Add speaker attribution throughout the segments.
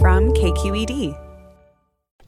Speaker 1: From KQED.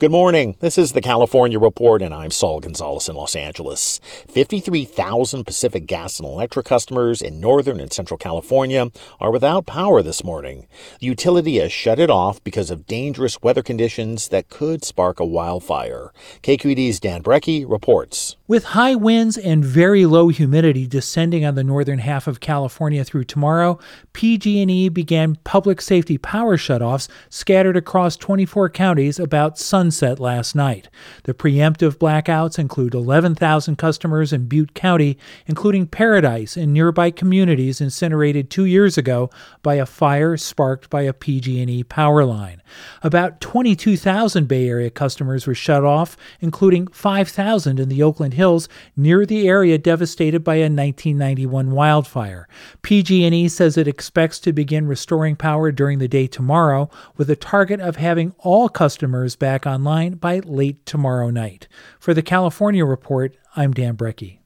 Speaker 2: Good morning. This is the California Report, and I'm Saul Gonzalez in Los Angeles. 53,000 Pacific Gas and Electric customers in Northern and Central California are without power this morning. The utility has shut it off because of dangerous weather conditions that could spark a wildfire. KQED's Dan Brekke reports.
Speaker 3: With high winds and very low humidity descending on the northern half of California through tomorrow, PG&E began public safety power shutoffs scattered across 24 counties about sunset sunset last night. The preemptive blackouts include 11,000 customers in Butte County, including Paradise and nearby communities incinerated two years ago by a fire sparked by a PG&E power line. About 22,000 Bay Area customers were shut off, including 5,000 in the Oakland Hills near the area devastated by a 1991 wildfire. PG&E says it expects to begin restoring power during the day tomorrow with a target of having all customers back on online by late tomorrow night. For the California Report, I'm Dan Brekke.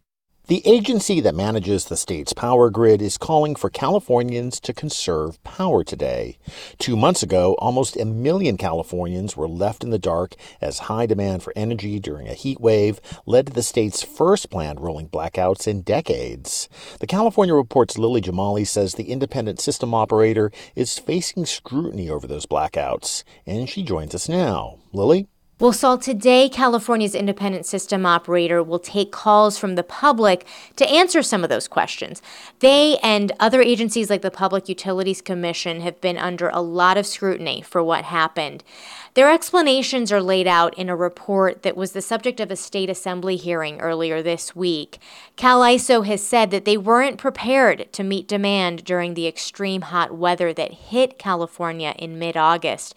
Speaker 2: The agency that manages the state's power grid is calling for Californians to conserve power today. Two months ago, almost a million Californians were left in the dark as high demand for energy during a heat wave led to the state's first planned rolling blackouts in decades. The California Report's Lily Jamali says the independent system operator is facing scrutiny over those blackouts, and she joins us now. Lily?
Speaker 4: Well, Saul, today California's independent system operator will take calls from the public to answer some of those questions. They and other agencies like the Public Utilities Commission have been under a lot of scrutiny for what happened. Their explanations are laid out in a report that was the subject of a state assembly hearing earlier this week. CalISO has said that they weren't prepared to meet demand during the extreme hot weather that hit California in mid August.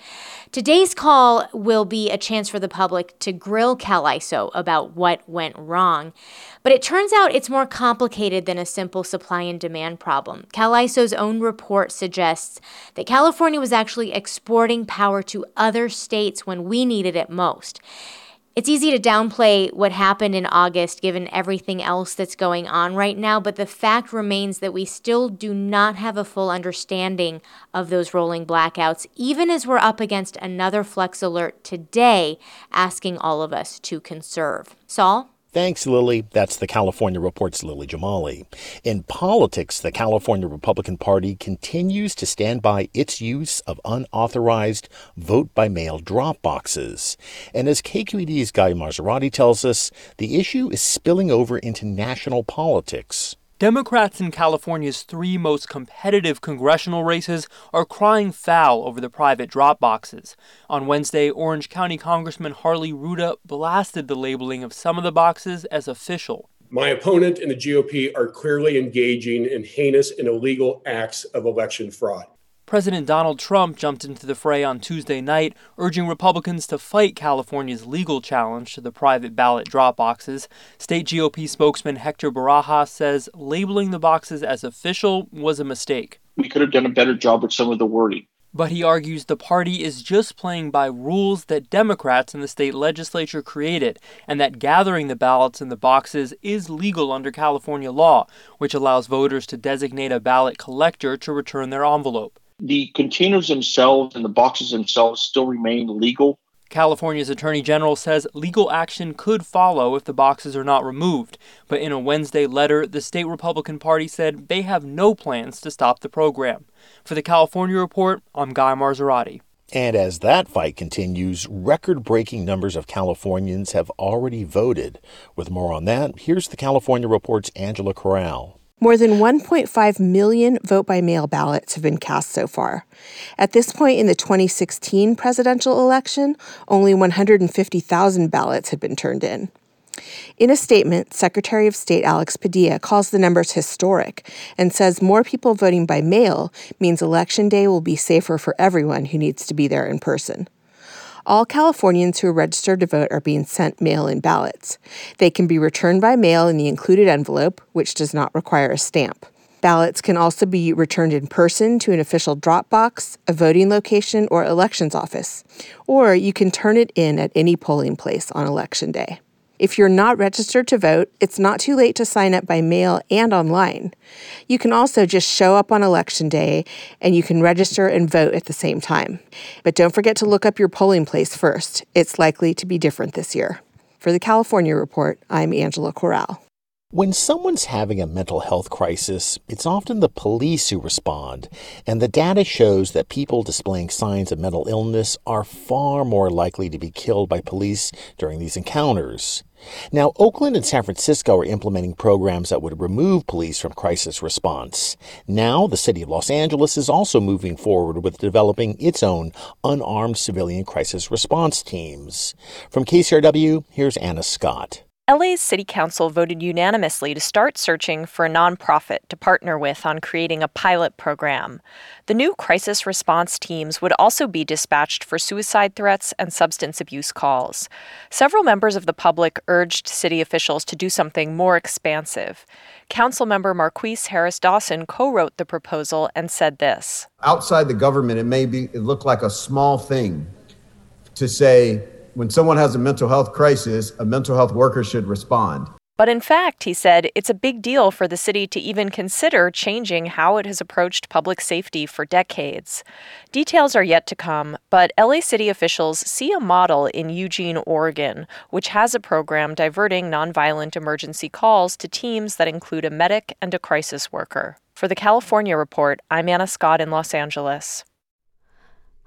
Speaker 4: Today's call will be a chance for the public to grill CalISO about what went wrong. But it turns out it's more complicated than a simple supply and demand problem. CalISO's own report suggests that California was actually exporting power to other states when we needed it most. It's easy to downplay what happened in August given everything else that's going on right now, but the fact remains that we still do not have a full understanding of those rolling blackouts, even as we're up against another flex alert today asking all of us to conserve. Saul?
Speaker 2: Thanks, Lily. That's the California Report's Lily Jamali. In politics, the California Republican Party continues to stand by its use of unauthorized vote by mail drop boxes. And as KQED's Guy Marzorati tells us, the issue is spilling over into national politics.
Speaker 5: Democrats in California's three most competitive congressional races are crying foul over the private drop boxes. On Wednesday, Orange County Congressman Harley Rouda blasted the labeling of some of the boxes as official.
Speaker 6: My opponent and the GOP are clearly engaging in heinous and illegal acts of election fraud.
Speaker 5: President Donald Trump jumped into the fray on Tuesday night, urging Republicans to fight California's legal challenge to the private ballot drop boxes. State GOP spokesman Hector Barajas says labeling the boxes as official was a mistake.
Speaker 7: We could have done a better job with some of the wording.
Speaker 5: But he argues the party is just playing by rules that Democrats in the state legislature created, and that gathering the ballots in the boxes is legal under California law, which allows voters to designate a ballot collector to return their envelope
Speaker 7: the containers themselves and the boxes themselves still remain legal.
Speaker 5: California's Attorney General says legal action could follow if the boxes are not removed. But in a Wednesday letter, the state Republican Party said they have no plans to stop the program. For the California Report, I'm Guy Marzorati.
Speaker 2: And as that fight continues, record breaking numbers of Californians have already voted. With more on that, here's the California Report's Angela Corral.
Speaker 1: More than 1.5 million vote by mail ballots have been cast so far. At this point in the 2016 presidential election, only 150,000 ballots had been turned in. In a statement, Secretary of State Alex Padilla calls the numbers historic and says more people voting by mail means Election Day will be safer for everyone who needs to be there in person. All Californians who are registered to vote are being sent mail in ballots. They can be returned by mail in the included envelope, which does not require a stamp. Ballots can also be returned in person to an official drop box, a voting location, or elections office, or you can turn it in at any polling place on election day. If you're not registered to vote, it's not too late to sign up by mail and online. You can also just show up on election day and you can register and vote at the same time. But don't forget to look up your polling place first. It's likely to be different this year. For the California Report, I'm Angela Corral.
Speaker 2: When someone's having a mental health crisis, it's often the police who respond, and the data shows that people displaying signs of mental illness are far more likely to be killed by police during these encounters. Now, Oakland and San Francisco are implementing programs that would remove police from crisis response. Now, the city of Los Angeles is also moving forward with developing its own unarmed civilian crisis response teams. From KCRW, here's Anna Scott.
Speaker 8: LA's City Council voted unanimously to start searching for a nonprofit to partner with on creating a pilot program. The new crisis response teams would also be dispatched for suicide threats and substance abuse calls. Several members of the public urged city officials to do something more expansive. Councilmember Marqueece Harris Dawson co wrote the proposal and said this
Speaker 9: Outside the government, it may be, it look like a small thing to say, when someone has a mental health crisis, a mental health worker should respond.
Speaker 8: But in fact, he said, it's a big deal for the city to even consider changing how it has approached public safety for decades. Details are yet to come, but LA City officials see a model in Eugene, Oregon, which has a program diverting nonviolent emergency calls to teams that include a medic and a crisis worker. For the California Report, I'm Anna Scott in Los Angeles.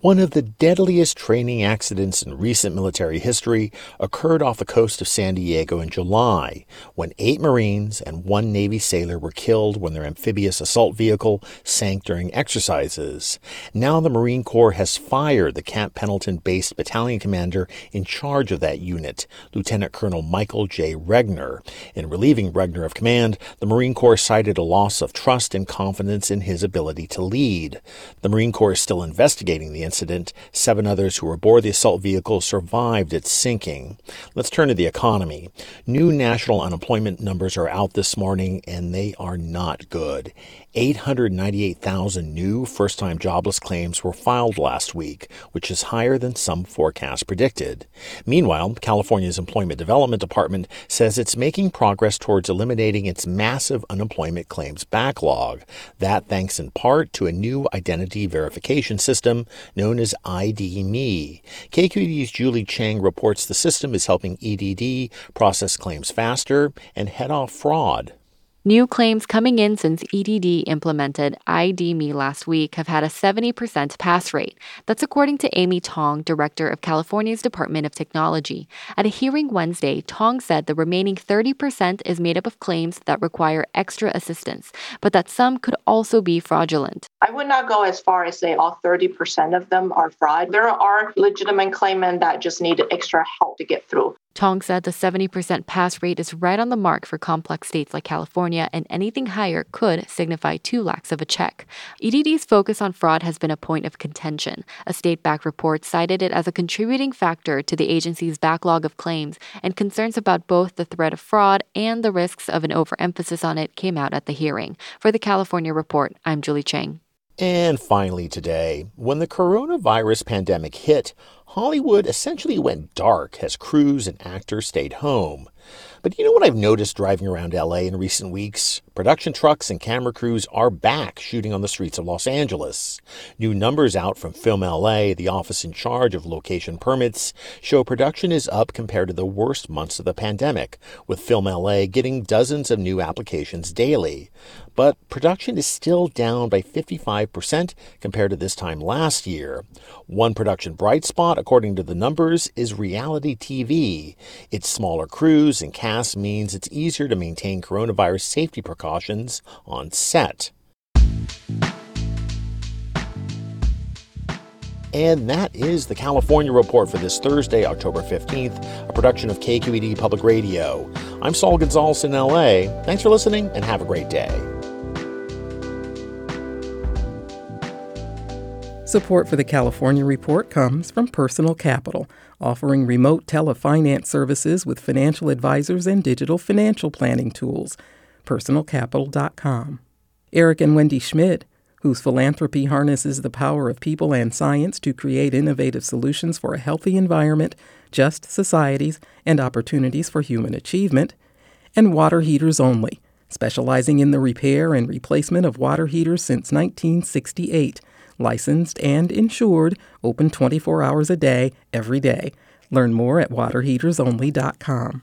Speaker 2: One of the deadliest training accidents in recent military history occurred off the coast of San Diego in July when eight Marines and one Navy sailor were killed when their amphibious assault vehicle sank during exercises. Now the Marine Corps has fired the Camp Pendleton based battalion commander in charge of that unit, Lieutenant Colonel Michael J. Regner. In relieving Regner of command, the Marine Corps cited a loss of trust and confidence in his ability to lead. The Marine Corps is still investigating the incident, seven others who were aboard the assault vehicle survived its sinking. Let's turn to the economy. New national unemployment numbers are out this morning, and they are not good. 898,000 new first time jobless claims were filed last week, which is higher than some forecasts predicted. Meanwhile, California's Employment Development Department says it's making progress towards eliminating its massive unemployment claims backlog. That thanks in part to a new identity verification system known as ID.me. KQED's Julie Chang reports the system is helping EDD process claims faster and head off fraud.
Speaker 10: New claims coming in since EDD implemented ID.me last week have had a 70% pass rate. That's according to Amy Tong, director of California's Department of Technology. At a hearing Wednesday, Tong said the remaining 30% is made up of claims that require extra assistance, but that some could also be fraudulent.
Speaker 11: I would not go as far as say all 30% of them are fraud. There are legitimate claimants that just need extra help to get through.
Speaker 10: Tong said the 70% pass rate is right on the mark for complex states like California, and anything higher could signify too lax of a check. EDD's focus on fraud has been a point of contention. A state backed report cited it as a contributing factor to the agency's backlog of claims, and concerns about both the threat of fraud and the risks of an overemphasis on it came out at the hearing. For the California Report, I'm Julie Chang.
Speaker 2: And finally, today, when the coronavirus pandemic hit, Hollywood essentially went dark as crews and actors stayed home. But you know what I've noticed driving around LA in recent weeks? Production trucks and camera crews are back shooting on the streets of Los Angeles. New numbers out from Film LA, the office in charge of location permits, show production is up compared to the worst months of the pandemic, with Film LA getting dozens of new applications daily. But production is still down by 55% compared to this time last year. One production bright spot, according to the numbers, is reality TV. Its smaller crews and cast means it's easier to maintain coronavirus safety precautions precautions on set. And that is the California Report for this Thursday, October 15th, a production of KQED Public Radio. I'm Saul Gonzalez in LA. Thanks for listening and have a great day.
Speaker 12: Support for the California Report comes from Personal Capital, offering remote telefinance services with financial advisors and digital financial planning tools personalcapital.com. Eric and Wendy Schmidt, whose philanthropy harnesses the power of people and science to create innovative solutions for a healthy environment, just societies, and opportunities for human achievement. And Water Heaters Only, specializing in the repair and replacement of water heaters since 1968. Licensed and insured, open 24 hours a day, every day. Learn more at waterheatersonly.com.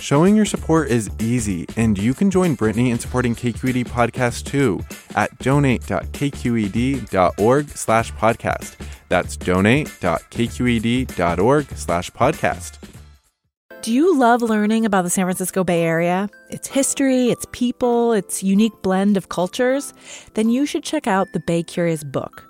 Speaker 13: Showing your support is easy, and you can join Brittany in supporting KQED Podcast too at donate.kqed.org slash podcast. That's donate.kqed.org slash podcast.
Speaker 14: Do you love learning about the San Francisco Bay Area? Its history, its people, its unique blend of cultures? Then you should check out the Bay Curious book.